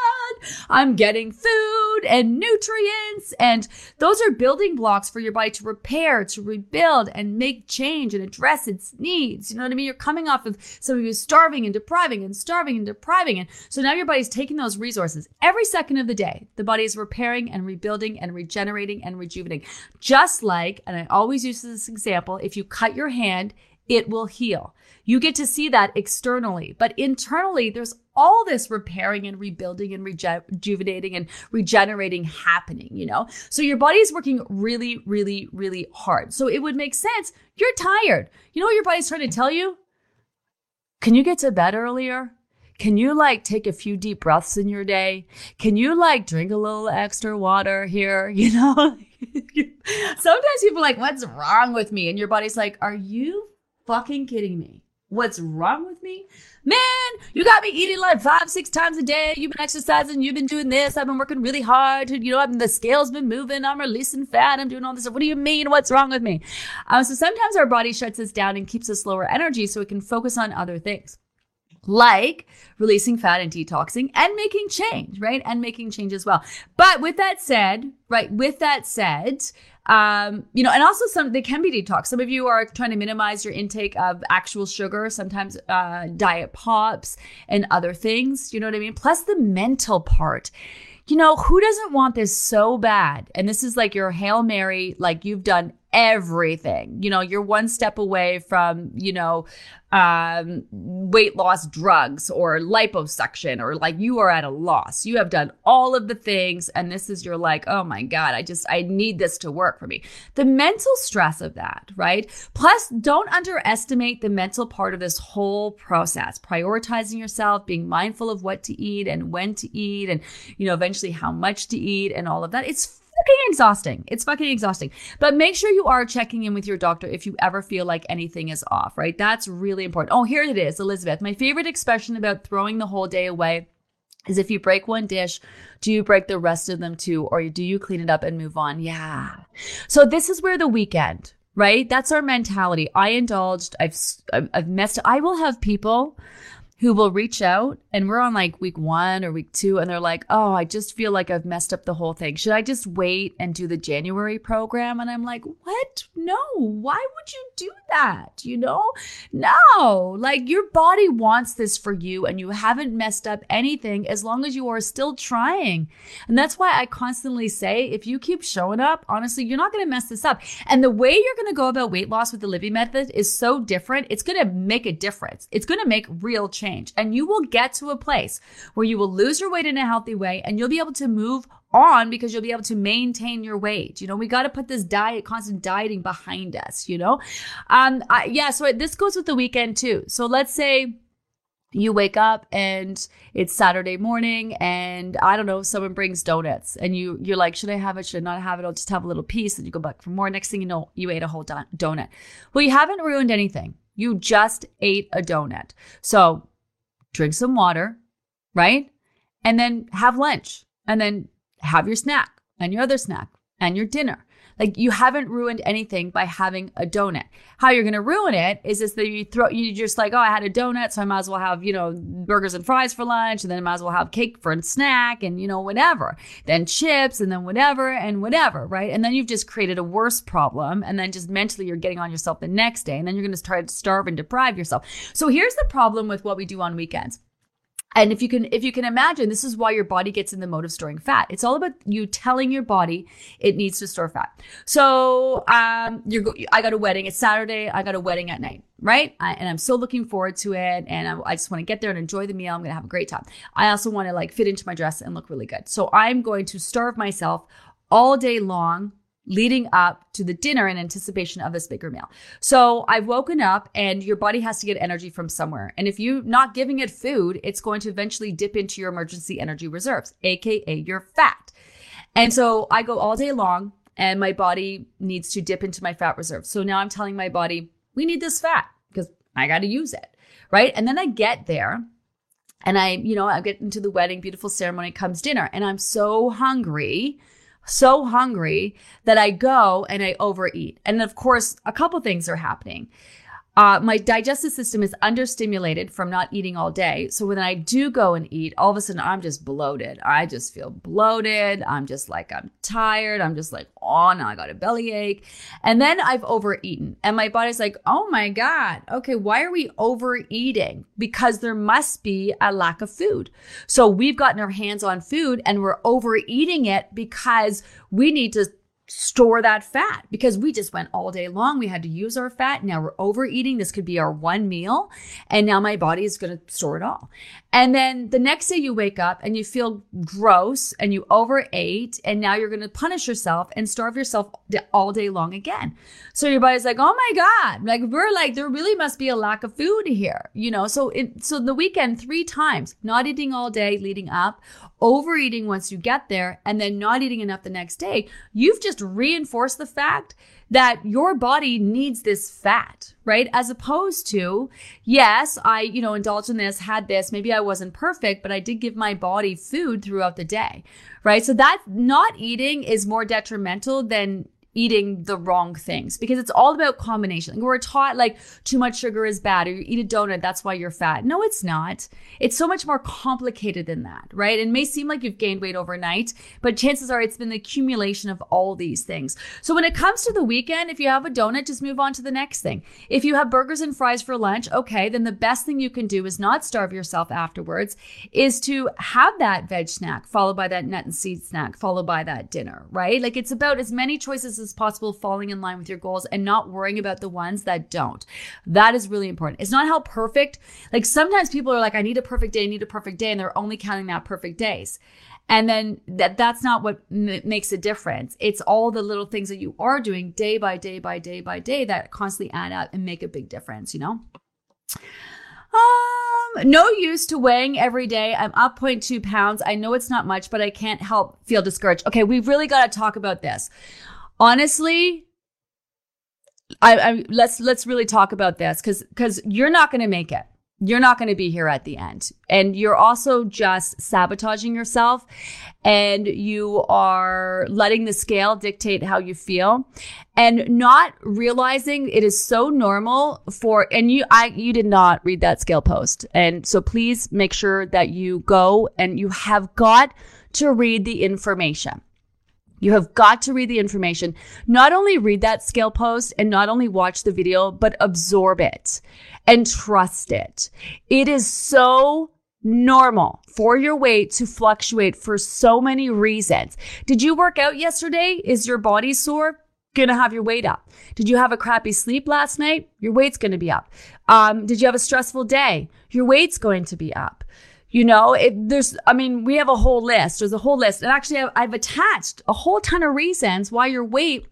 I'm getting food and nutrients. And those are building blocks for your body to repair, to rebuild and make change and address its needs. You know what I mean? You're coming off of some of you starving and depriving and starving and depriving. And so now your body's taking those resources every second of the day. The body is repairing and rebuilding and regenerating and rejuvenating. Just like, and I always use this example, if you cut your hand, it will heal. You get to see that externally, but internally, there's all this repairing and rebuilding and rejuvenating and regenerating happening, you know? So your body is working really, really, really hard. So it would make sense. You're tired. You know what your body's trying to tell you? Can you get to bed earlier? Can you like take a few deep breaths in your day? Can you like drink a little extra water here? (laughs) You know, (laughs) sometimes people like, what's wrong with me? And your body's like, are you fucking kidding me? What's wrong with me? Man, you got me eating like five, six times a day. You've been exercising. You've been doing this. I've been working really hard. You know, the scale's been moving. I'm releasing fat. I'm doing all this. What do you mean? What's wrong with me? Um, so sometimes our body shuts us down and keeps us lower energy so it can focus on other things like releasing fat and detoxing and making change, right? And making change as well. But with that said, right, with that said, um, you know, and also some they can be detox. Some of you are trying to minimize your intake of actual sugar, sometimes uh, diet pops and other things. You know what I mean? Plus the mental part. You know, who doesn't want this so bad? And this is like your Hail Mary, like you've done everything. You know, you're one step away from, you know, um, weight loss drugs or liposuction, or like you are at a loss. You have done all of the things, and this is your like, oh my God, I just, I need this to work for me. The mental stress of that, right? Plus, don't underestimate the mental part of this whole process. Prioritizing yourself, being mindful of what to eat and when to eat, and, you know, eventually how much to eat and all of that. It's fucking exhausting. It's fucking exhausting. But make sure you are checking in with your doctor if you ever feel like anything is off, right? That's really important. Oh, here it is, Elizabeth. My favorite expression about throwing the whole day away is if you break one dish, do you break the rest of them too? Or do you clean it up and move on? Yeah. So this is where the weekend, right? That's our mentality. I indulged. I've, I've messed. I will have people who will reach out and we're on like week one or week two and they're like, oh, I just feel like I've messed up the whole thing. Should I just wait and do the January program? And I'm like, what? No, why would you do that? You know, no, like your body wants this for you and you haven't messed up anything as long as you are still trying. And that's why I constantly say, if you keep showing up, honestly, you're not going to mess this up. And the way you're going to go about weight loss with the Livy method is so different. It's going to make a difference. It's going to make real change. And you will get to a place where you will lose your weight in a healthy way and you'll be able to move on because you'll be able to maintain your weight. You know, we got to put this diet, constant dieting behind us, you know? Um, I, yeah, so this goes with the weekend too. So let's say, you wake up and it's Saturday morning and I don't know, someone brings donuts and you you're like, should I have it? Should I not have it? I'll just have a little piece and you go back for more. Next thing you know, you ate a whole don- donut. Well, you haven't ruined anything. You just ate a donut. So drink some water, right? And then have lunch and then have your snack and your other snack and your dinner. Like you haven't ruined anything by having a donut. How you're to ruin it is just that you throw, you just like, oh, I had a donut, so I might as well have, you know, burgers and fries for lunch. And then I might as well have cake for a snack and, you know, whatever. Then chips and then whatever and whatever, right? And then you've just created a worse problem. And then just mentally you're getting on yourself the next day. And then you're try to starve and deprive yourself. So here's the problem with what we do on weekends and if you can if you can imagine this is why your body gets in the mode of storing fat. It's all about you telling your body it needs to store fat. So um you're i got a wedding. It's saturday. I got a wedding at night right? I, and i'm so looking forward to it. And I, I just want to get there and enjoy the meal. I'm gonna have a great time. I also want to like fit into my dress and look really good. So i'm going to starve myself all day long leading up to the dinner in anticipation of this bigger meal. So I've woken up and your body has to get energy from somewhere. And if you're not giving it food, it's going to eventually dip into your emergency energy reserves, AKA your fat. And so I go all day long and my body needs to dip into my fat reserve. So now I'm telling my body, we need this fat because I got to use it. Right. And then I get there and I, you know, I get into the wedding, beautiful ceremony, comes dinner and I'm so hungry so hungry that I go and I overeat. And of course, a couple things are happening. Uh, my digestive system is understimulated from not eating all day. So when I do go and eat, all of a sudden I'm just bloated. I just feel bloated. I'm just like, I'm tired. I'm just like, oh, now I got a bellyache. And then I've overeaten. And my body's like, oh my God, okay, why are we overeating? Because there must be a lack of food. So we've gotten our hands on food and we're overeating it because we need to store that fat because we just went all day long. We had to use our fat. Now we're overeating. This could be our one meal. And now my body is going to store it all. And then the next day you wake up and you feel gross and you overate. And now you're going to punish yourself and starve yourself all day long again. So your body's like, oh my God. Like we're like, there really must be a lack of food here, you know? So it, so the weekend, three times, not eating all day leading up overeating once you get there, and then not eating enough the next day, you've just reinforced the fact that your body needs this fat, right? As opposed to, yes, I, you know, indulged in this, had this, maybe I wasn't perfect, but I did give my body food throughout the day, right? So that not eating is more detrimental than eating the wrong things because it's all about combination. Like we're taught like too much sugar is bad or you eat a donut, that's why you're fat. No, it's not. It's so much more complicated than that, right? It may seem like you've gained weight overnight, but chances are it's been the accumulation of all these things. So when it comes to the weekend, if you have a donut, just move on to the next thing. If you have burgers and fries for lunch, okay, then the best thing you can do is not starve yourself afterwards, is to have that veg snack followed by that nut and seed snack, followed by that dinner, right? Like it's about as many choices as possible falling in line with your goals and not worrying about the ones that don't. That is really important. It's not how perfect, like sometimes people are like, I need a perfect day, I need a perfect day, and they're only counting that perfect days. And then that that's not what m- makes a difference. It's all the little things that you are doing day by day by day by day that constantly add up and make a big difference, you know? Um, no use to weighing every day. I'm up 0.2 pounds. I know it's not much, but I can't help feel discouraged. Okay, we've really got to talk about this honestly, I, I let's let's really talk about this because because you're not going to make it. you're not going to be here at the end. And you're also just sabotaging yourself and you are letting the scale dictate how you feel and not realizing it is so normal for, and you, I, you did not read that scale post. And so please make sure that you go and you have got to read the information. You have got to read the information. Not only read that scale post and not only watch the video, but absorb it and trust it. It is so normal for your weight to fluctuate for so many reasons. Did you work out yesterday? Is your body sore? Gonna have your weight up. Did you have a crappy sleep last night? Your weight's gonna be up. Um, did you have a stressful day? Your weight's going to be up. You know, it, there's, I mean, we have a whole list. There's a whole list. And actually, I've, I've attached a whole ton of reasons why your weight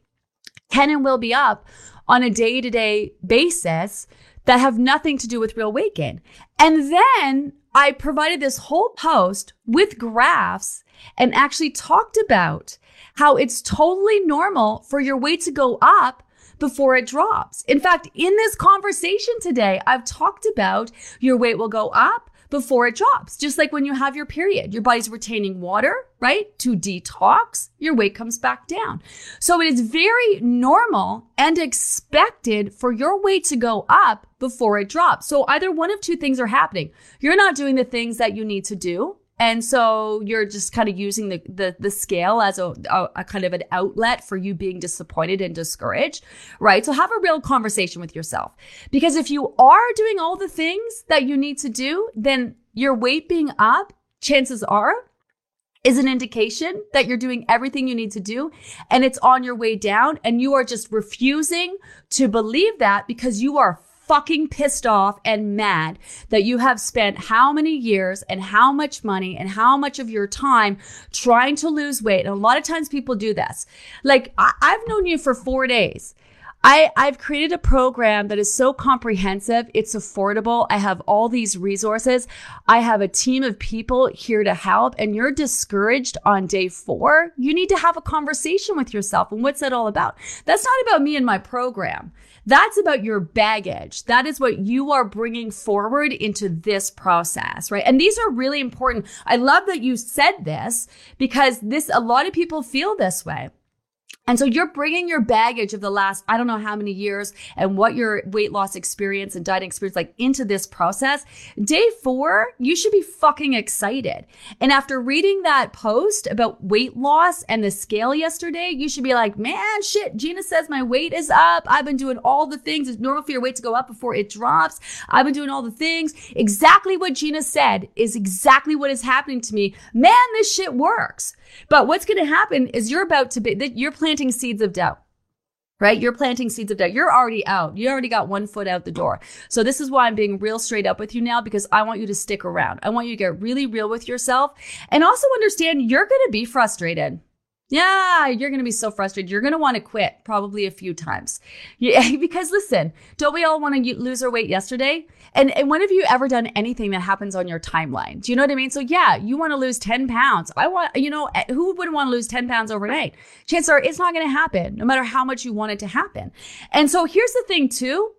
can and will be up on a day to day basis that have nothing to do with real weight gain. And then I provided this whole post with graphs and actually talked about how it's totally normal for your weight to go up before it drops. In fact, in this conversation today, I've talked about your weight will go up before it drops. Just like when you have your period, your body's retaining water, right? To detox, your weight comes back down. So it is very normal and expected for your weight to go up before it drops. So either one of two things are happening. You're not doing the things that you need to do and so you're just kind of using the, the, the scale as a, a, a, kind of an outlet for you being disappointed and discouraged, right? So have a real conversation with yourself. Because if you are doing all the things that you need to do, then your weight being up, chances are, is an indication that you're doing everything you need to do and it's on your way down and you are just refusing to believe that because you are fucking pissed off and mad that you have spent how many years and how much money and how much of your time trying to lose weight. And a lot of times people do this. Like, I- I've known you for four days. I, I've created a program that is so comprehensive. It's affordable. I have all these resources. I have a team of people here to help and you're discouraged on day four. You need to have a conversation with yourself. And what's that all about? That's not about me and my program. That's about your baggage. That is what you are bringing forward into this process, right? And these are really important. I love that you said this because this, a lot of people feel this way. And so you're bringing your baggage of the last, I don't know how many years and what your weight loss experience and dieting experience like into this process. Day four, you should be fucking excited. And after reading that post about weight loss and the scale yesterday, you should be like, man, shit, Gina says my weight is up. I've been doing all the things. It's normal for your weight to go up before it drops. I've been doing all the things. Exactly what Gina said is exactly what is happening to me. Man, this shit works. But what's going to happen is you're about to be, you're planting seeds of doubt right? You're planting seeds of doubt. You're already out. You already got one foot out the door. So this is why I'm being real straight up with you now because I want you to stick around. I want you to get really real with yourself and also understand you're going to be frustrated. Yeah, you're going to be so frustrated. You're going to want to quit probably a few times. Yeah, (laughs) because listen, don't we all want to lose our weight yesterday? And, and when have you ever done anything that happens on your timeline? Do you know what I mean? So yeah, you want to lose 10 pounds. I want, you know, eh, who wouldn't want to lose 10 pounds overnight? Chances are it's not going to happen no matter how much you want it to happen. And so here's the thing too.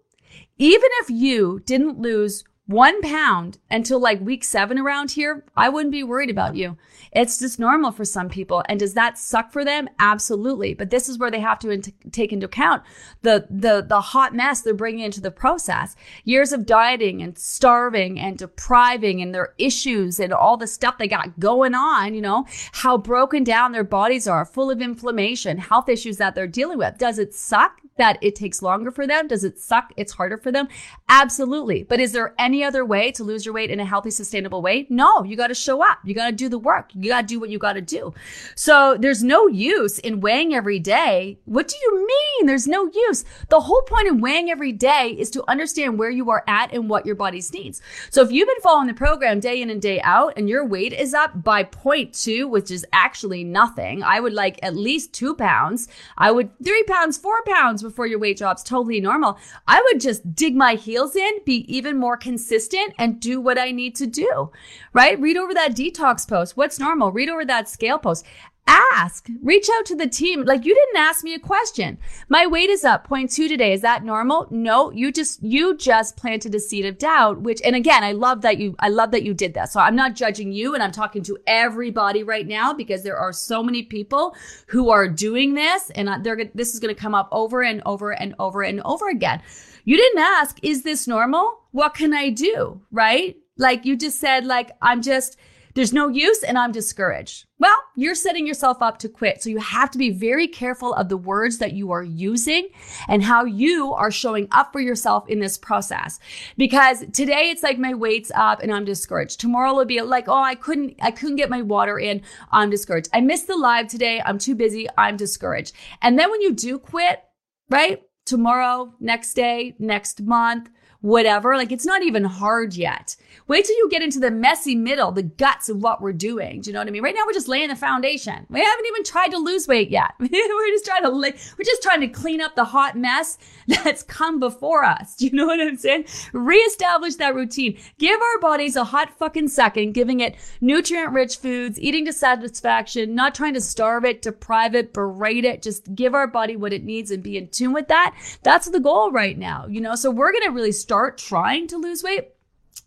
Even if you didn't lose one pound until like week seven around here, I wouldn't be worried about you. It's just normal for some people. And does that suck for them? Absolutely. But this is where they have to in- take into account the, the, the hot mess they're bringing into the process. Years of dieting and starving and depriving and their issues and all the stuff they got going on, you know, how broken down their bodies are, full of inflammation, health issues that they're dealing with. Does it suck? That it takes longer for them? Does it suck? It's harder for them? Absolutely. But is there any other way to lose your weight in a healthy, sustainable way? No, you got to show up. You got to do the work. You got to do what you got to do. So there's no use in weighing every day. What do you mean? There's no use. The whole point of weighing every day is to understand where you are at and what your body's needs. So if you've been following the program day in and day out and your weight is up by 0.2, which is actually nothing, I would like at least two pounds. I would three pounds, four pounds before your weight drops, totally normal. I would just dig my heels in, be even more consistent and do what I need to do, right? Read over that detox post. What's normal? Read over that scale post. Ask, reach out to the team. Like you didn't ask me a question. My weight is up 0.2 today. Is that normal? No, you just, you just planted a seed of doubt, which, and again, I love that you, I love that you did that. So I'm not judging you and I'm talking to everybody right now because there are so many people who are doing this and they're, this is going to come up over and over and over and over again. You didn't ask, is this normal? What can I do? Right? Like you just said, like, I'm just, there's no use and I'm discouraged. Well, you're setting yourself up to quit. So you have to be very careful of the words that you are using and how you are showing up for yourself in this process. Because today it's like my weight's up and I'm discouraged. Tomorrow will be like, oh, I couldn't, I couldn't get my water in. I'm discouraged. I missed the live today. I'm too busy. I'm discouraged. And then when you do quit, right? Tomorrow, next day, next month, whatever. Like it's not even hard yet. Wait till you get into the messy middle, the guts of what we're doing. Do you know what I mean? Right now we're just laying the foundation. We haven't even tried to lose weight yet. (laughs) we're just trying to lay, we're just trying to clean up the hot mess (laughs) that's come before us. Do you know what I'm saying? Reestablish that routine. Give our bodies a hot fucking second, giving it nutrient rich foods, eating to satisfaction, not trying to starve it, deprive it, berate it. Just give our body what it needs and be in tune with that. That's the goal right now, you know? So we're going to really start start trying to lose weight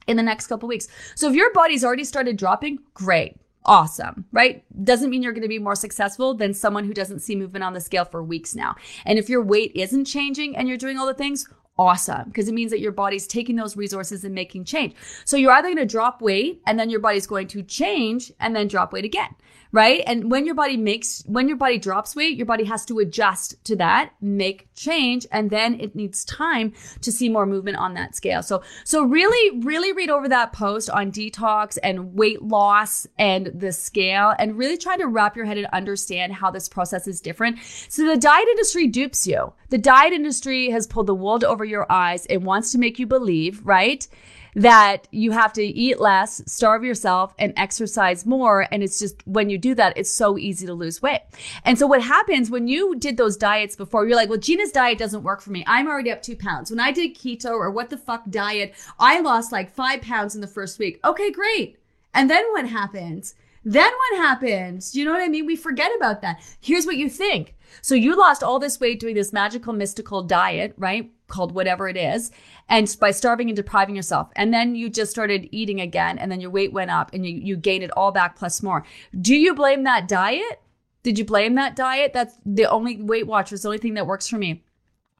in the next couple weeks. So if your body's already started dropping, great. Awesome, right? Doesn't mean you're going to be more successful than someone who doesn't see movement on the scale for weeks now. And if your weight isn't changing and you're doing all the things, awesome because it means that your body's taking those resources and making change. So you're either going to drop weight and then your body's going to change and then drop weight again right? And when your body makes, when your body drops weight, your body has to adjust to that, make change, and then it needs time to see more movement on that scale. So, so really, really read over that post on detox and weight loss and the scale and really try to wrap your head and understand how this process is different. So the diet industry dupes you. The diet industry has pulled the wool over your eyes. It wants to make you believe, right? That you have to eat less, starve yourself, and exercise more. And it's just when you do that, it's so easy to lose weight. And so what happens when you did those diets before, you're like, well, Gina's diet doesn't work for me. I'm already up two pounds. When I did keto or what the fuck diet, I lost like five pounds in the first week. Okay, great. And then what happens? Then what happens? You know what I mean? We forget about that. Here's what you think. So you lost all this weight doing this magical, mystical diet, right? Called whatever it is and by starving and depriving yourself. And then you just started eating again and then your weight went up and you, you gained it all back plus more. Do you blame that diet? Did you blame that diet? That's the only Weight Watchers, the only thing that works for me.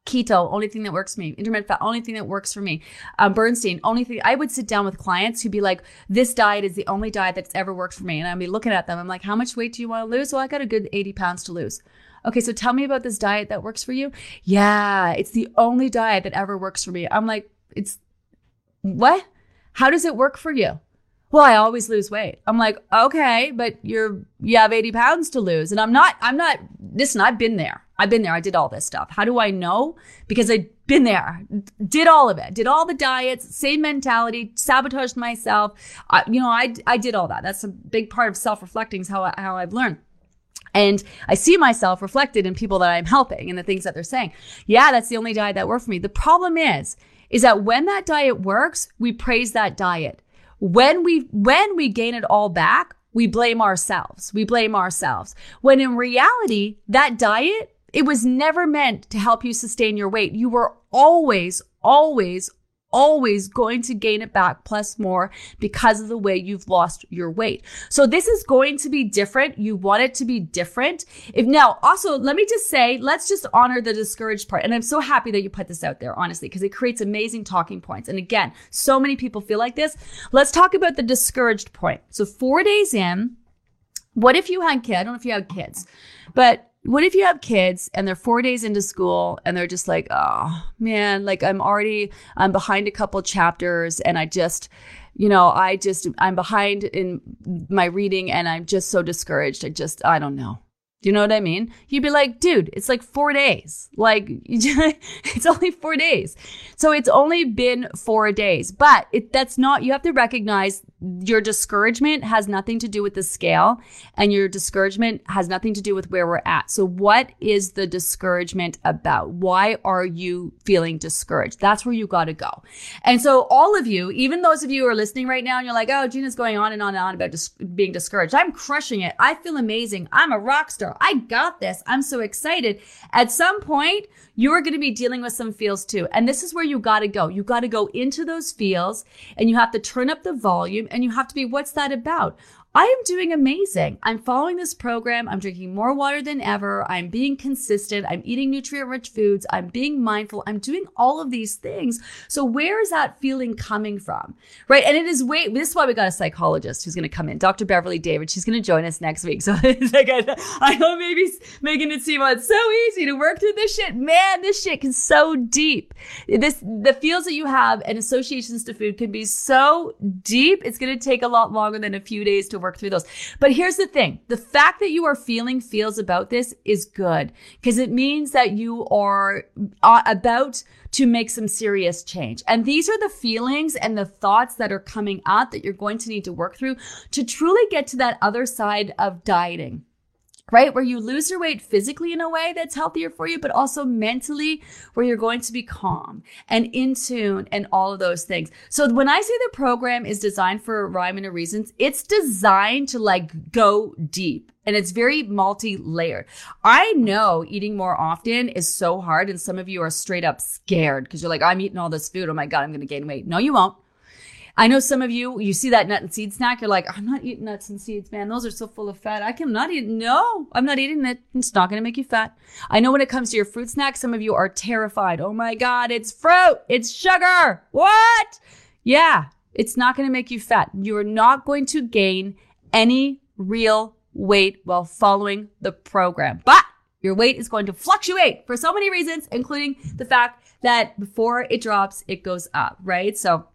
Keto, only thing that works for me. Intermittent fat, only thing that works for me. Um, Bernstein, only thing. I would sit down with clients who'd be like, "This diet is the only diet that's ever worked for me," and I'd be looking at them. I'm like, "How much weight do you want to lose?" Well, I got a good 80 pounds to lose. Okay, so tell me about this diet that works for you. Yeah, it's the only diet that ever works for me. I'm like, it's what? How does it work for you? Well, I always lose weight. I'm like, okay, but you're, you have 80 pounds to lose. And I'm not, I'm not, listen, I've been there. I've been there. I did all this stuff. How do I know? Because I've been there, did all of it, did all the diets, same mentality, sabotaged myself. I, you know, I, I did all that. That's a big part of self reflecting is how, how I've learned. And I see myself reflected in people that I'm helping and the things that they're saying. Yeah, that's the only diet that worked for me. The problem is, is that when that diet works, we praise that diet. When we, when we gain it all back, we blame ourselves. We blame ourselves. When in reality, that diet, it was never meant to help you sustain your weight. You were always, always, always going to gain it back plus more because of the way you've lost your weight. So this is going to be different. You want it to be different. If now also let me just say, let's just honor the discouraged part. And I'm so happy that you put this out there, honestly, because it creates amazing talking points. And again, so many people feel like this. Let's talk about the discouraged point. So four days in, what if you had kids? I don't know if you have kids, but what if you have kids and they're four days into school and they're just like, oh man, like I'm already, I'm behind a couple chapters and I just, you know, I just, I'm behind in my reading and I'm just so discouraged. I just, I don't know. Do you know what I mean? You'd be like, dude, it's like four days. Like, (laughs) it's only four days. So it's only been four days, but it, that's not, you have to recognize your discouragement has nothing to do with the scale and your discouragement has nothing to do with where we're at. So what is the discouragement about? Why are you feeling discouraged? That's where you got to go. And so all of you, even those of you who are listening right now and you're like, oh, Gina's going on and on and on about dis- being discouraged. I'm crushing it. I feel amazing. I'm a rock star. I got this. I'm so excited. At some point, you're going to be dealing with some feels too. And this is where you got to go. You got to go into those feels and you have to turn up the volume and you have to be, what's that about? I am doing amazing. I'm following this program. I'm drinking more water than ever. I'm being consistent. I'm eating nutrient rich foods. I'm being mindful. I'm doing all of these things. So where is that feeling coming from? Right. And it is way, this is why we got a psychologist who's going to come in, Dr. Beverly David. She's going to join us next week. So (laughs) I know maybe making it seem like it's so easy to work through this shit. Man, this shit can so deep. This, the feels that you have and associations to food can be so deep. It's going to take a lot longer than a few days to work through those. But here's the thing. The fact that you are feeling feels about this is good because it means that you are uh, about to make some serious change. And these are the feelings and the thoughts that are coming out that you're going to need to work through to truly get to that other side of dieting right? Where you lose your weight physically in a way that's healthier for you, but also mentally where you're going to be calm and in tune and all of those things. So when I say the program is designed for a rhyme and a reasons, it's designed to like go deep and it's very multi-layered. I know eating more often is so hard and some of you are straight up scared because you're like, I'm eating all this food. Oh my God, I'm going to gain weight. No, you won't. I know some of you, you see that nut and seed snack, you're like, I'm not eating nuts and seeds, man. Those are so full of fat. I can not eat. No, I'm not eating it. It's not going to make you fat. I know when it comes to your fruit snack, some of you are terrified. Oh my God, it's fruit. It's sugar. What? Yeah, it's not going to make you fat. You're not going to gain any real weight while following the program, but your weight is going to fluctuate for so many reasons, including the fact that before it drops, it goes up, right? So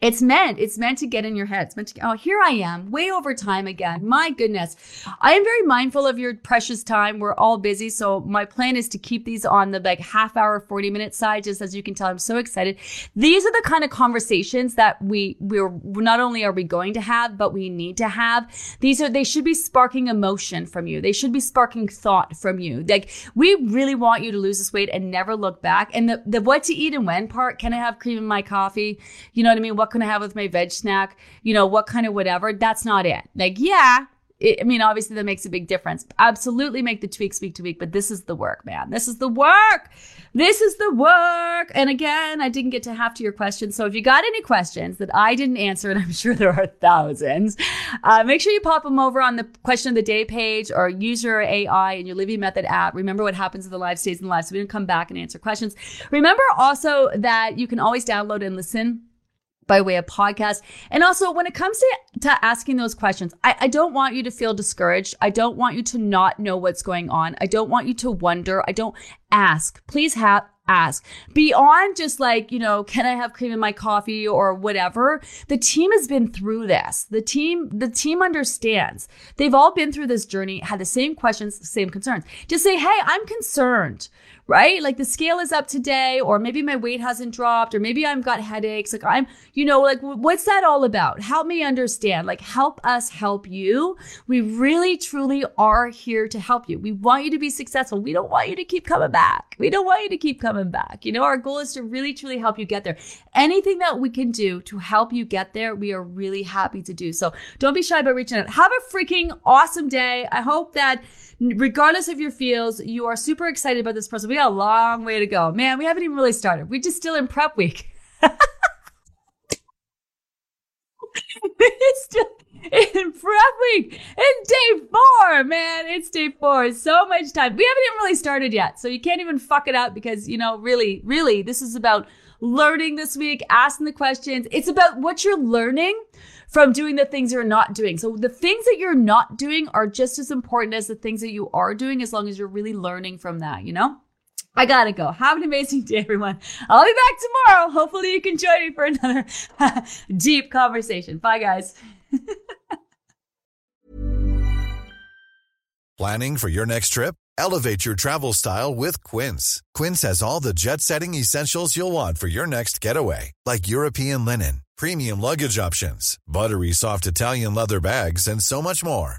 it's meant, it's meant to get in your head. It's meant to, oh, here I am, way over time again. My goodness. I am very mindful of your precious time. We're all busy. So my plan is to keep these on the like half hour, 40 minute side. Just as you can tell, I'm so excited. These are the kind of conversations that we, we're not only are we going to have, but we need to have. These are, they should be sparking emotion from you. They should be sparking thought from you. Like we really want you to lose this weight and never look back. And the, the what to eat and when part, can I have cream in my coffee? You know what I mean? What can I have with my veg snack? You know, what kind of whatever? That's not it. Like, yeah, it, I mean, obviously that makes a big difference. Absolutely make the tweaks week to week, but this is the work, man. This is the work. This is the work. And again, I didn't get to half to your questions. So if you got any questions that I didn't answer, and I'm (laughs) sure there are thousands, uh, make sure you pop them over on the question of the day page or use your AI and your Livy Method app. Remember what happens in the live stays in the live. So we didn't come back and answer questions. Remember also that you can always download and listen by way of podcast. And also when it comes to, to asking those questions, I, I don't want you to feel discouraged. I don't want you to not know what's going on. I don't want you to wonder. I don't ask. Please have, ask beyond just like, you know, can I have cream in my coffee or whatever? The team has been through this. The team, the team understands. They've all been through this journey, had the same questions, same concerns. Just say, Hey, I'm concerned right? Like the scale is up today, or maybe my weight hasn't dropped, or maybe I've got headaches. Like I'm, you know, like what's that all about? Help me understand. Like help us help you. We really, truly are here to help you. We want you to be successful. We don't want you to keep coming back. We don't want you to keep coming back. You know, our goal is to really, truly help you get there. Anything that we can do to help you get there, we are really happy to do. So don't be shy about reaching out. Have a freaking awesome day. I hope that regardless of your feels, you are super excited about this process. We got a long way to go. Man, we haven't even really started. We're just still in prep week. (laughs) it's still in prep week. It's day four, man. It's day four. So much time. We haven't even really started yet. So you can't even fuck it up because, you know, really, really, this is about learning this week, asking the questions. It's about what you're learning from doing the things you're not doing. So the things that you're not doing are just as important as the things that you are doing as long as you're really learning from that, you know? I gotta go. Have an amazing day, everyone. I'll be back tomorrow. Hopefully you can join me for another (laughs) deep conversation. Bye guys. (laughs) Planning for your next trip? Elevate your travel style with Quince. Quince has all the jet setting essentials you'll want for your next getaway, like European linen premium luggage options, buttery soft Italian leather bags, and so much more.